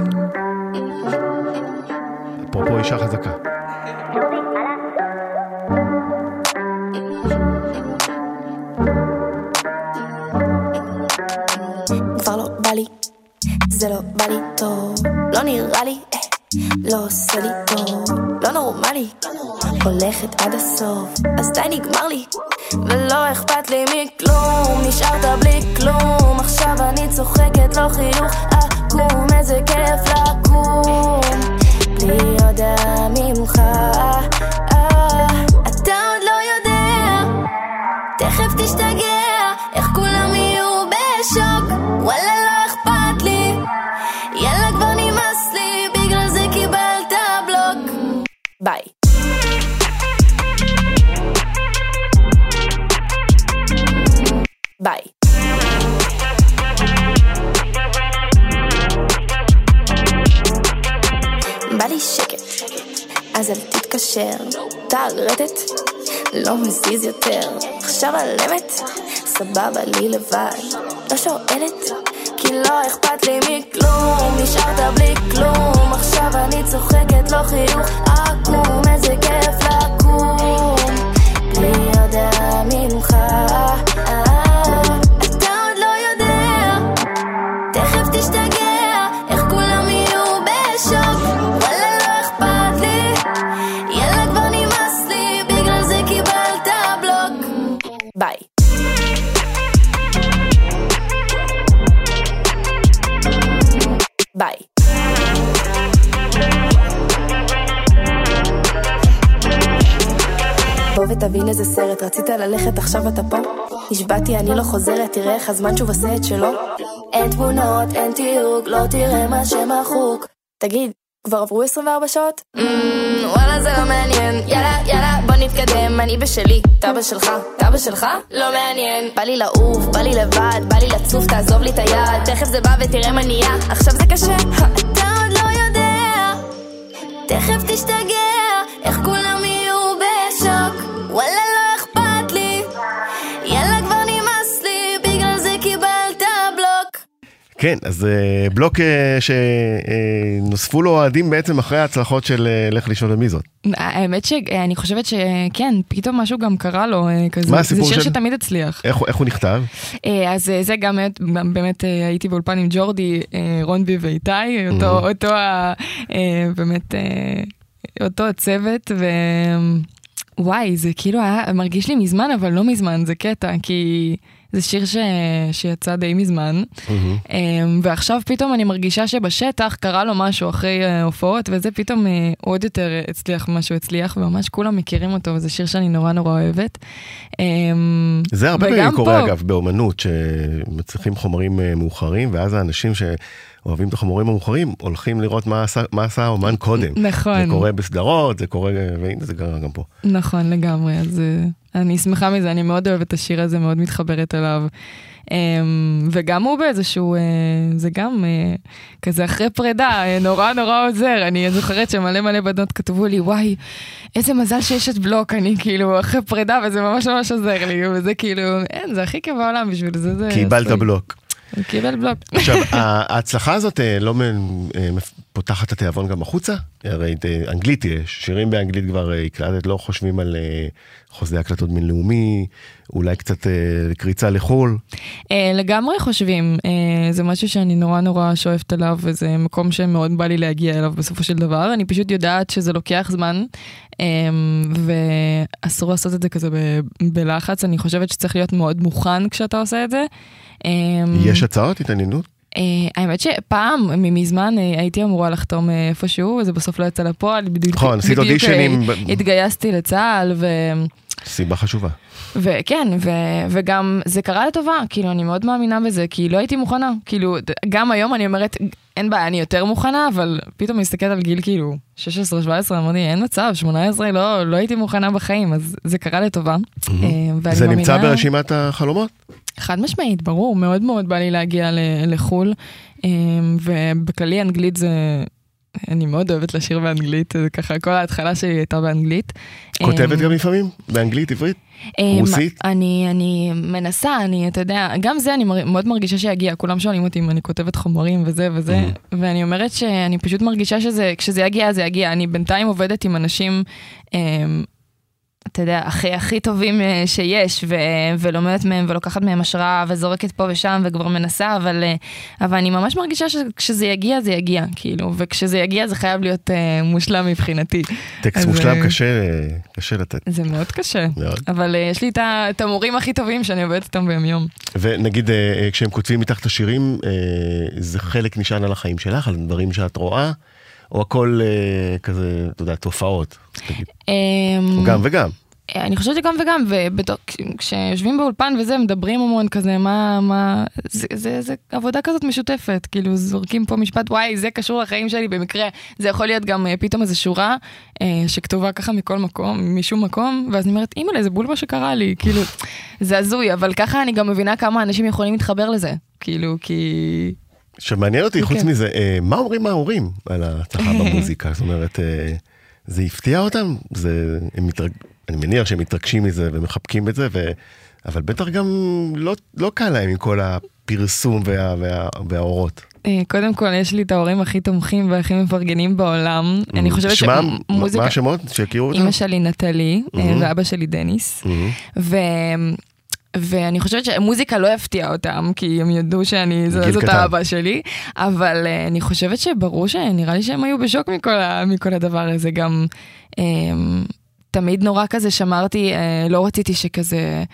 אפרופו אישה חזקה. זה לא בא לי טוב, לא נראה לי, לא עושה לי טוב, לא נורמלי, הולכת עד הסוף, אז די נגמר לי, ולא אכפת לי מכלום, נשארת בלי כלום, עכשיו אני צוחקת, לא חיוך עקום, איזה כיף לקום, בלי הודעה ממך, אתה עוד לא יודע תכף תשתגע, ביי ביי בא לי שקט, אז אל תתקשר. תערטט, לא מזיז יותר. עכשיו על אמת, סבבה לי לבד. לא שואלת, כי לא אכפת לי מכלום. נשארת בלי כלום, עכשיו אני צוחקת, לא חיוך עקום. איזה כיף לקום, בלי הודעה ממך. בוא ותבין איזה סרט, רצית ללכת עכשיו אתה פה? נשבעתי אני לא חוזרת, תראה איך הזמן שוב עושה את שלו. אין תמונות, אין תיוג, לא תראה מה שמחוק. תגיד, כבר עברו 24 שעות? Mm, וואלה זה לא מעניין, יאללה יאללה בוא נתקדם, אני בשלי, אתה בשלך, אתה בשלך? לא מעניין. בא לי לעוף, בא לי לבד, בא לי לצוף, תעזוב לי את היד. תכף זה בא ותראה מה נהיה, עכשיו זה קשה, אתה עוד לא יודע. תכף תשתגע, איך כולם כן, אז אה, בלוק אה, שנוספו לו אוהדים בעצם אחרי ההצלחות של אה, לך לישון ומי זאת. האמת שאני חושבת שכן, פתאום משהו גם קרה לו אה, כזה. מה הסיפור זה שיר של- שתמיד הצליח. איך איך הוא נכתב? אה, אז אה, זה גם באמת- באמת אה, הייתי באולפן עם ג'ורדי, אה, רונבי ואיתי, אותו, אותו ה... אה, באמת, אה, אותו הצוות, ווואי, זה כאילו היה, מרגיש לי מזמן, אבל לא מזמן, זה קטע, כי זה שיר ש... שיצא די מזמן, אה, ועכשיו פתאום אני מרגישה שבשטח קרה לו משהו אחרי אה, הופעות, וזה פתאום אה, עוד יותר הצליח ממה שהוא הצליח, וממש כולם מכירים אותו, וזה שיר שאני נורא נורא אוהבת. אה, זה הרבה פעמים קורה פה- אגב באומנות, שמצליחים חומרים אה, מאוחרים, ואז האנשים שאוהבים את החומרים המאוחרים הולכים לראות מה עשה, מה עשה האומן קודם. נכון. זה קורה בסדרות, זה קורה, והנה זה קרה גם פה. נכון, לגמרי. אז, אה, אני שמחה מזה, אני מאוד אוהבת את השיר הזה, מאוד מתחברת אליו. אמ, וגם הוא באיזשהו, אה, זה גם אה, כזה אחרי פרידה, נורא נורא עוזר. אני זוכרת שמלא מלא בנות כתבו לי, וואי, איזה מזל שיש את בלוק, אני כאילו אחרי פרידה, וזה ממש ממש עוזר לי, וזה כאילו, אין, זה הכי כיף בעולם בשביל זה. זה קיבלת עשוי. בלוק. קיבל בלוק. עכשיו, ההצלחה הזאת אה, לא אה, פותחת את התיאבון גם החוצה? הרי אה, אנגלית יש, שירים באנגלית כבר אה, הקלטת, לא חושבים על אה, חוזה הקלטות בינלאומי, אולי קצת אה, קריצה לחו"ל. אה, לגמרי חושבים, אה, זה משהו שאני נורא נורא שואפת עליו, וזה מקום שמאוד בא לי להגיע אליו בסופו של דבר. אני פשוט יודעת שזה לוקח זמן, אה, ואסור לעשות את זה כזה בלחץ. אני חושבת שצריך להיות מאוד מוכן כשאתה עושה את זה. אה, יש הצעות, התעניינות? אה, האמת שפעם, מזמן, אה, הייתי אמורה לחתום אה, איפשהו, וזה בסוף לא יצא לפועל. נכון, עשית אודישנים התגייסתי לצה"ל, ו... סיבה חשובה. וכן, ו, וגם זה קרה לטובה, כאילו, אני מאוד מאמינה בזה, כי לא הייתי מוכנה. כאילו, גם היום אני אומרת, אין בעיה, אני יותר מוכנה, אבל פתאום מסתכלת על גיל כאילו 16-17, אמרתי, אין מצב, 18, לא, לא הייתי מוכנה בחיים, אז זה קרה לטובה. ואני זה נמצא מאמינה- ברשימת החלומות? חד משמעית, ברור, מאוד מאוד בא לי להגיע ל- לחו"ל, אה, ובכללי אנגלית זה... אני מאוד אוהבת לשיר באנגלית, ככה, כל ההתחלה שלי הייתה באנגלית. כותבת אה, גם לפעמים? באנגלית, עברית? אה, רוסית? אני, אני מנסה, אני, אתה יודע, גם זה אני מאוד מרגישה שיגיע, כולם שואלים אותי אם אני כותבת חומרים וזה וזה, ואני אומרת שאני פשוט מרגישה שזה, כשזה יגיע, זה יגיע. אני בינתיים עובדת עם אנשים, אה, אתה יודע, הכי הכי טובים אה, שיש, ו, ולומדת מהם ולוקחת מהם השראה וזורקת פה ושם וכבר מנסה, אבל, אה, אבל אני ממש מרגישה שכשזה יגיע, זה יגיע, כאילו, וכשזה יגיע זה חייב להיות אה, מושלם מבחינתי. טקסט אז, מושלם קשה, זה לתת. זה מאוד קשה. מאוד. אבל uh, יש לי את את המורים הכי טובים שאני עובדת איתם ביום יום. ונגיד אה, אה, כשהם כותבים מתחת את השירים, אה, זה חלק נשען על החיים שלך, על דברים שאת רואה, או הכל אה, כזה, אתה יודע, תופעות, תגיד. אמ, גם וגם. אני חושבת שגם וגם, וכשיושבים באולפן וזה, מדברים המון כזה, מה, מה, זה, זה, זה עבודה כזאת משותפת, כאילו זורקים פה משפט, וואי, זה קשור לחיים שלי במקרה, זה יכול להיות גם אה, פתאום איזו שורה אה, שכתובה ככה מכל מקום, משום מקום, ואז אני אומרת, אימא'לה, זה בול מה שקרה לי, כאילו, זה הזוי, אבל ככה אני גם מבינה כמה אנשים יכולים להתחבר לזה, כאילו, כי... עכשיו מעניין אותי, חוץ כן. מזה, אה, מה אומרים ההורים על ההצלחה במוזיקה? זאת אומרת, אה, זה הפתיע אותם? זה, הם מתרג... אני מניח שהם מתרגשים מזה ומחבקים את זה, ו... אבל בטח גם לא, לא קל להם עם כל הפרסום וה... וה... והאורות. אה, קודם כל, יש לי את ההורים הכי תומכים והכי מפרגנים בעולם. אני חושבת Mm. שמם, שמוזיקה... מה השמות? שיכירו אותם? אימא שלי נטלי, אה, מהמם. ואבא שלי דניס. מהמם. ו... ואני חושבת שמוזיקה לא יפתיע אותם, כי הם ידעו שאני, זאת. האבא שלי, אבל uh, אני חושבת שברור שנראה לי שהם היו בשוק מכל, ה, מכל הדבר הזה, גם um, תמיד נורא כזה שמרתי, uh, לא רציתי שכזה...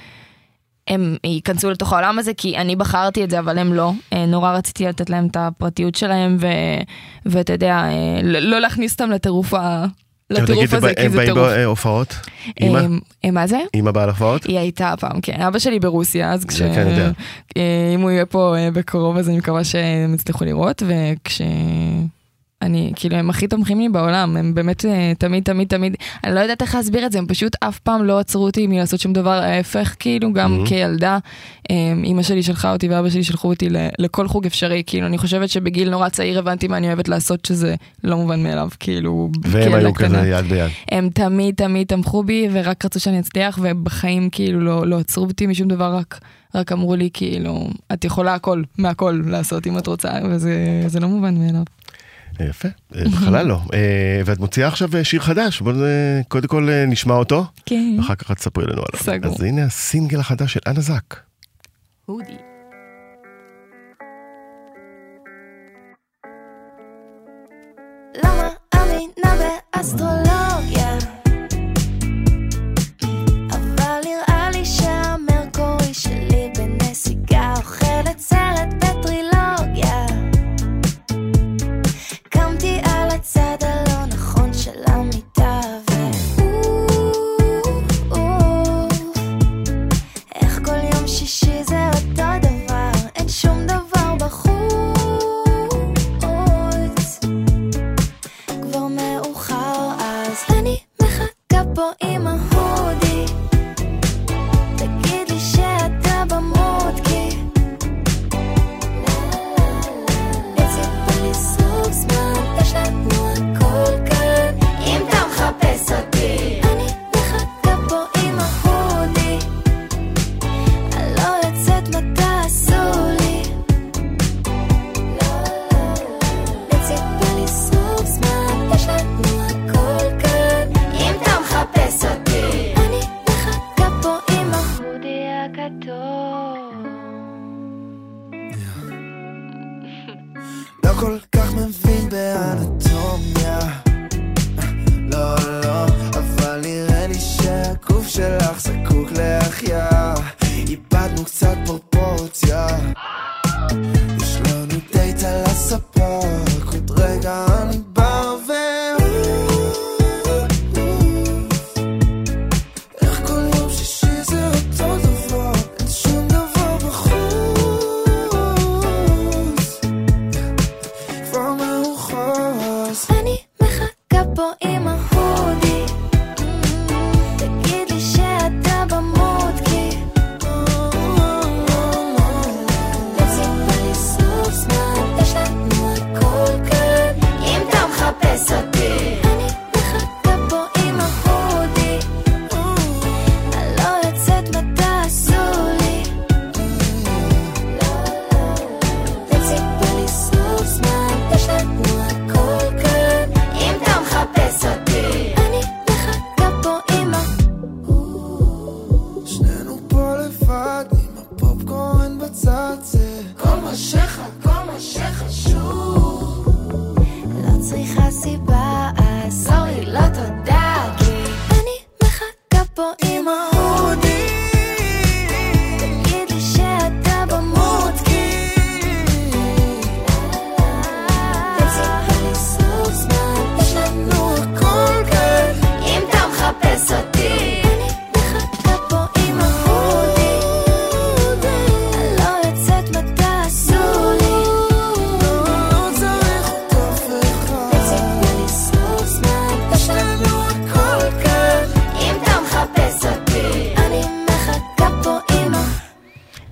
הם ייכנסו לתוך העולם הזה, כי אני בחרתי את זה, אבל הם לא. אה, נורא רציתי לתת להם את הפרטיות שלהם, ו... ואתה יודע, אה, לא לא להכניס אותם לטירוף ה... לטירוף הזה, הם כי זה באים טירוף. בהופעות? אמא? אה, אה, מה זה? אמא באה להופעות? היא הייתה פעם, כן. אבא שלי ברוסיה, אז כש... כן יודע. אה, אם הוא יהיה פה אה, בקרוב, אז אני מקווה שהם יצליחו לראות, וכש... אני, כאילו, הם הכי תומכים לי בעולם, הם באמת אה, תמיד, תמיד, תמיד, אני לא יודעת איך להסביר את זה, הם פשוט אף פעם לא עצרו אותי מלעשות שום דבר, ההפך, כאילו, גם Mhm. כילדה, אה, אימא שלי שלחה אותי ואבא שלי שלחו אותי ל- לכל חוג אפשרי, כאילו, אני חושבת שבגיל נורא צעיר הבנתי מה אני אוהבת לעשות, שזה לא מובן מאליו, כאילו, והם היו. כזה יד ביד. הם תמיד תמיד תמכו בי ורק רצו שאני אצליח ובחיים כאילו לא, לא עצרו אותי משום דבר רק, רק אמרו לי כאילו את יכולה הכל מהכל לעשות אם את רוצה וזה זה לא מובן מאליו. יפה, אה, בכלל לא. אה, ואת מוציאה עכשיו אה, שיר חדש, בואו אה, קודם כל אה, נשמע אותו, כן. ואחר כך את תספרי לנו עליו. סגור. אז הנה הסינגל החדש של אנה זק. הודי. מאמינה באסטרולוגיה לא כל כך מבין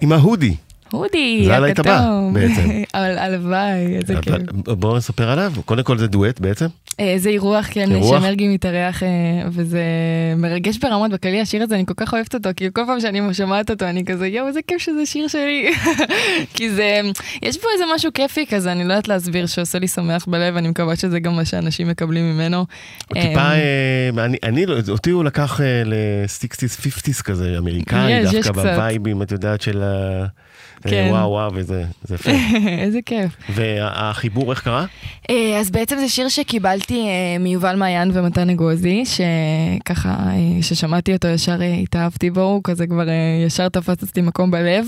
עם ההודי. הודי, זה הלהיט הבא. בעצם. אבל הלוואי, איזה כיף. בואו נספר עליו. קודם כל זה דואט בעצם. אה, זה אירוח, כן? שמרגי מתארח, אה, וזה מרגש ברמות בכללי, השיר הזה, אני כל כך אוהבת אותו, כי כל פעם שאני שומעת אותו, אני כזה, יואו, איזה כיף שזה שיר שלי. כי זה, יש פה איזה משהו כיפי כזה, אני לא יודעת להסביר, שעושה לי שמח בלב, אני מקווה שזה גם מה שאנשים מקבלים ממנו. טיפה, אה, אה, אני- לא- אותי הוא לקח ל-60's, 50's כזה, אמריקאי, דווקא. בווייבים, את יודעת, של ה... אה, כן. וואו וואו, וזה זה יפה. איזה כיף. והחיבור, איך קרה? אה, אז בעצם זה שיר שקיבלתי אה, מיובל מעיין ומתן אגוזי, שככה, אה, ששמעתי אותו ישר אה, התאהבתי בו, הוא כזה כבר ישר תפס אצלי מקום בלב,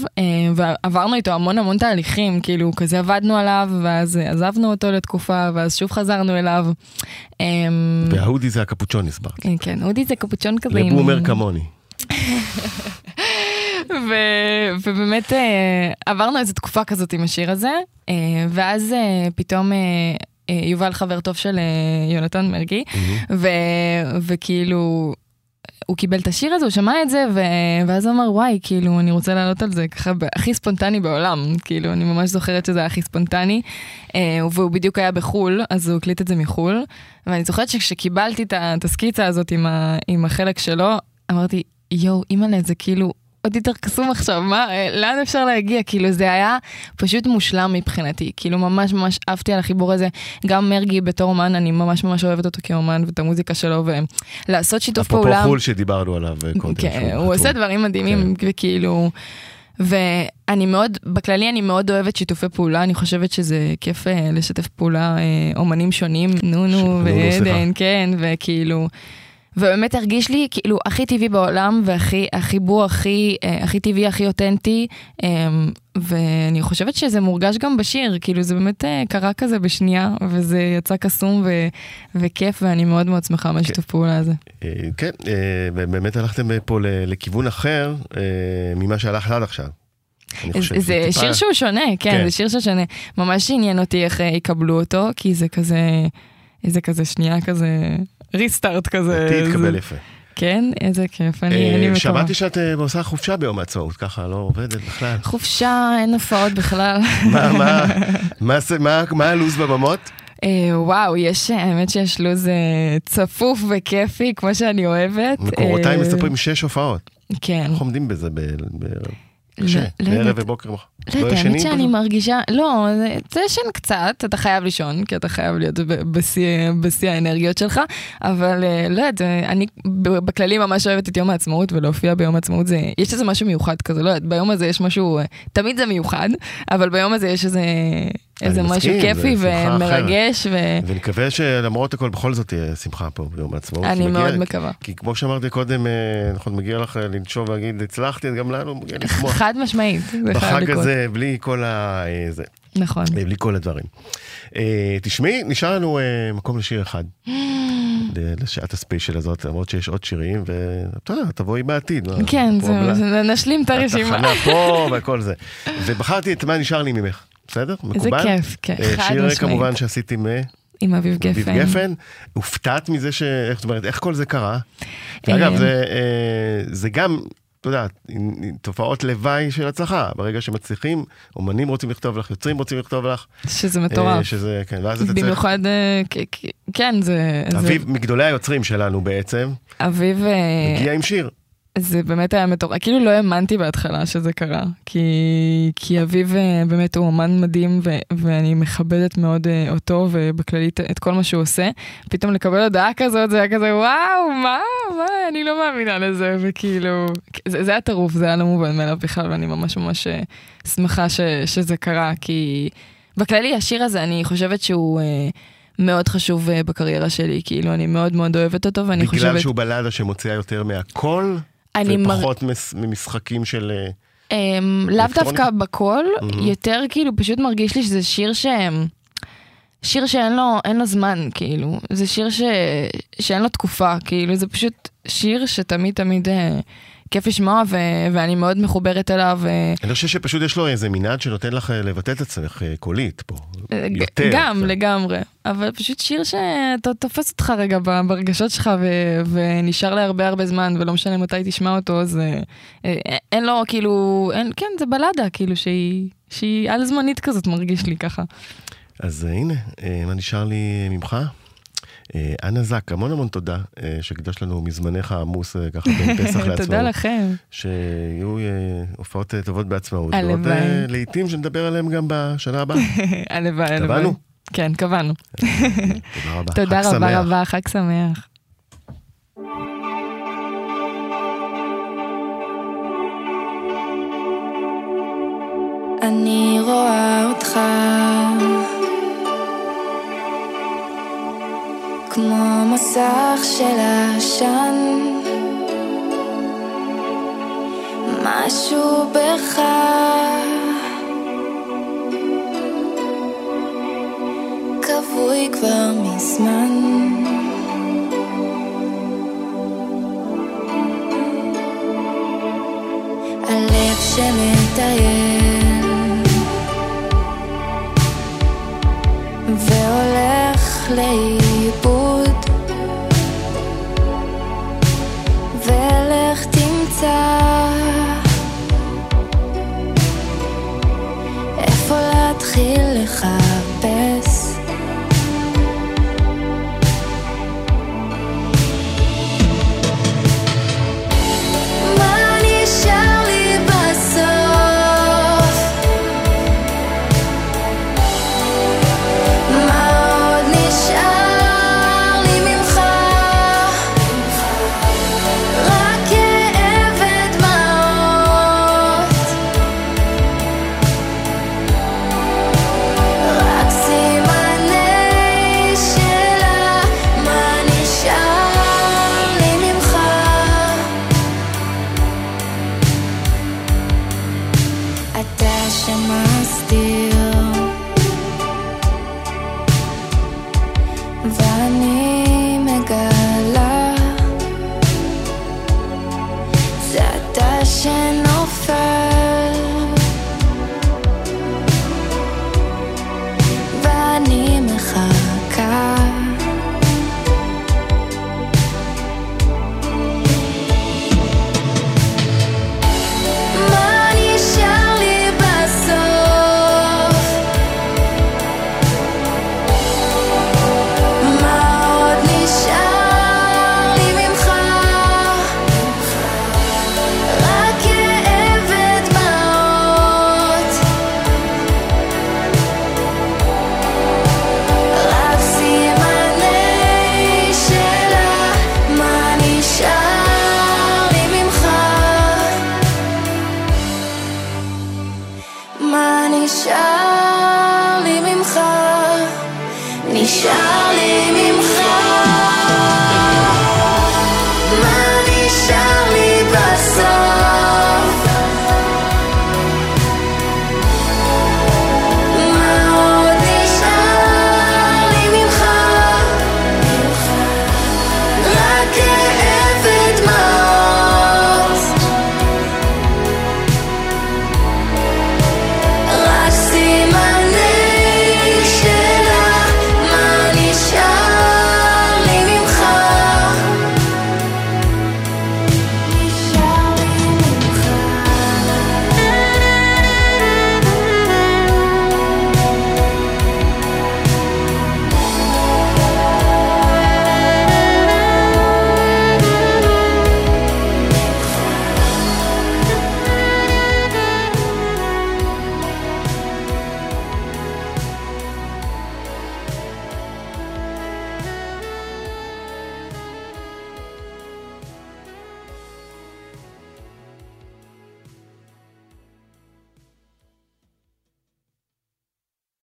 ועברנו איתו המון המון תהליכים, כאילו כזה עבדנו עליו, ואז עזבנו אותו לתקופה, ואז שוב חזרנו אליו. וההודי זה הקפוצ'ון, הסברת. כן, אודי זה קפוצ'ון כזה. לבומר כמוני. ו- ובאמת אה, עברנו איזו תקופה כזאת עם השיר הזה, אה, ואז אה, פתאום יובל חבר טוב של יונתן מרגי, ו- וכאילו... הוא קיבל את השיר הזה, הוא שמע את זה, ו... ואז הוא אמר, וואי, כאילו, אני רוצה לעלות על זה ככה הכי ספונטני בעולם. כאילו, אני ממש זוכרת שזה היה הכי ספונטני. אה, והוא בדיוק היה בחו"ל, אז הוא הקליט את זה מחו"ל. ואני זוכרת שכשקיבלתי את הסקיצה הזאת עם, ה... עם החלק שלו, אמרתי, יואו, אימא'לה, זה כאילו עוד יותר קסום עכשיו, מה, אה, לאן אפשר להגיע? כאילו, זה היה פשוט מושלם מבחינתי. כאילו, ממש ממש עפתי על החיבור הזה. גם מרגי בתור אומן, אני ממש ממש אוהבת אותו כאומן, ואת המוזיקה שלו, ולעשות שיתוף אפרופו פעולה. חו"ל שדיברנו עליו אה, קודם. כן, הוא עושה. דברים מדהימים, וכאילו... ואני מאוד, בכללי אני מאוד אוהבת שיתופי פעולה, אני חושבת שזה כיף אה, לשתף פעולה אומנים שונים, נונו סליחה. ועדן, כן, וכאילו... ובאמת הרגיש לי כאילו הכי טבעי בעולם והכי החיבור הכי אה, הכי טבעי הכי אותנטי אה, ואני חושבת שזה מורגש גם בשיר כאילו זה באמת אה, קרה כזה בשנייה וזה יצא קסום ו, וכיף ואני מאוד מאוד שמחה מהשיתוף פעולה הזה. אה, כן, ובאמת הלכתם פה לכיוון אחר ממה שהלכת עד עכשיו. זה טיפה- שיר שהוא שונה, כן, כן. זה שיר ששונה. ממש עניין אותי איך יקבלו אותו, כי זה כזה, איזה כזה שנייה כזה, ריסטארט כזה. אותי התקבל יפה. כן, איזה כיף, אני אה, אני מקווה. שמעתי שאת אה, עושה חופשה ביום העצמאות, ככה לא עובדת בכלל. חופשה, אין הופעות בכלל. מה- מה- מה זה- מה- מה הלו"ז בבמות? אה, וואו, יש, האמת שיש לו"ז אה, צפוף וכיפי, כמו שאני אוהבת. מקורותיי אה, מספרים שש הופעות. כן. איך עומדים בזה. ב- קשה, לא בערב. ובוקר. לא יודעת, ישנים האמת שאני? מרגישה, לא, זה- ישן קצת, אתה חייב לישון, כי אתה חייב להיות בשיא האנרגיות שלך, אבל אה, לא יודעת, אה, אני בכללי ממש אוהבת את יום העצמאות, ולהופיע ביום העצמאות זה, יש איזה משהו מיוחד כזה, לא יודעת, ביום הזה יש משהו, אה, תמיד זה מיוחד, אבל ביום הזה יש איזה, איזה משהו כיפי ומרגש, ו... ונקווה שלמרות הכל בכל זאת תהיה שמחה פה ביום העצמאות. אני מגיע- מאוד מקווה. כי כמו שאמרתי קודם, נכון, מגיע לך אה, לנשום ולהגיד, הצלחתי, גם לנו מגיע לשמוח. חד משמעית, זה חייב בחג. הזה, בלי כל ה... אה, זה, נכון. בלי כל הדברים. תשמעי, נשאר לנו מקום לשיר אחד. לשעת הספיישל הזאת, למרות שיש עוד שירים, ואתה יודע, תבואי בעתיד. כן, נשלים את הרשימה. התחנה פה וכל זה. ובחרתי את מה נשאר לי ממך, בסדר? מקובל? כיף, כן, אה, שיר. כמובן שעשיתי מ... עם אביב אביב גפן. גפן. הופתעת מזה ש... זאת אומרת, איך כל זה קרה? אה, זה, אה, זה גם, אתה יודע, תופעות לוואי של הצלחה. ברגע שמצליחים, אומנים רוצים לכתוב לך, יוצרים רוצים לכתוב לך. שזה מטורף. שזה, כן, ואז אתה צריך... במיוחד, כן, זה... אביב, מגדולי היוצרים שלנו בעצם, אביב... הגיע עם שיר. זה באמת היה מטורף, כאילו לא האמנתי בהתחלה שזה קרה, כי, כי אביב אה, באמת הוא אומן מדהים ו, ואני מכבדת מאוד אה, אותו ובכללית את כל מה שהוא עושה. פתאום לקבל הודעה כזאת זה היה כזה וואו מה, מה, אני לא מאמינה לזה וכאילו, זה, זה היה טירוף, זה היה לא מובן מאליו בכלל ואני ממש ממש אה, שמחה ש, שזה קרה, כי בכללי השיר הזה אני חושבת שהוא... מאוד חשוב בקריירה שלי, כאילו אני מאוד מאוד אוהבת אותו ואני בגלל חושבת... שהוא בלדה שמוציאה יותר מהכל, אני מר- ופחות מס- ממשחקים של... Um, לאו? דווקא בקול, מהמם. יותר כאילו פשוט מרגיש לי שזה שיר ש... שיר שאין לו, אין לו זמן, כאילו. זה שיר ש... שאין לו תקופה, כאילו, זה פשוט שיר שתמיד תמיד אה, כיף לשמוע, ו... ואני מאוד מחוברת אליו. אה, אני חושב שפשוט יש לו איזה מנעד שנותן לך אה, לבטא את עצמך אה, קולית פה. יותר. גם, קצת. לגמרי. אבל פשוט שיר שתופס אותך רגע ברגשות שלך, ו... ונשאר להרבה הרבה זמן, ולא משנה מתי תשמע אותו, אז אה, אין לו, כאילו, אין, כן, זה בלדה, כאילו, שהיא... שהיא על זמנית כזאת, מרגיש לי ככה. אז הנה, מה נשאר לי ממך? אה, אנה זק, המון המון תודה אה, שהקדש לנו מזמנך העמוס אה, ככה בין פסח לעצמאות. תודה לכם. שיהיו הופעות טובות בעצמאות. הלוואי. לעיתים שנדבר עליהם גם בשנה הבאה. הלוואי, הלוואי. קבענו? כן, קבענו. תודה רבה. תודה רבה. רבה, חג שמח. אני רואה אותך כמו מסך של עשן. משהו בך. כבוי כבר מזמן. הלב שמטייל והולך לאיבוד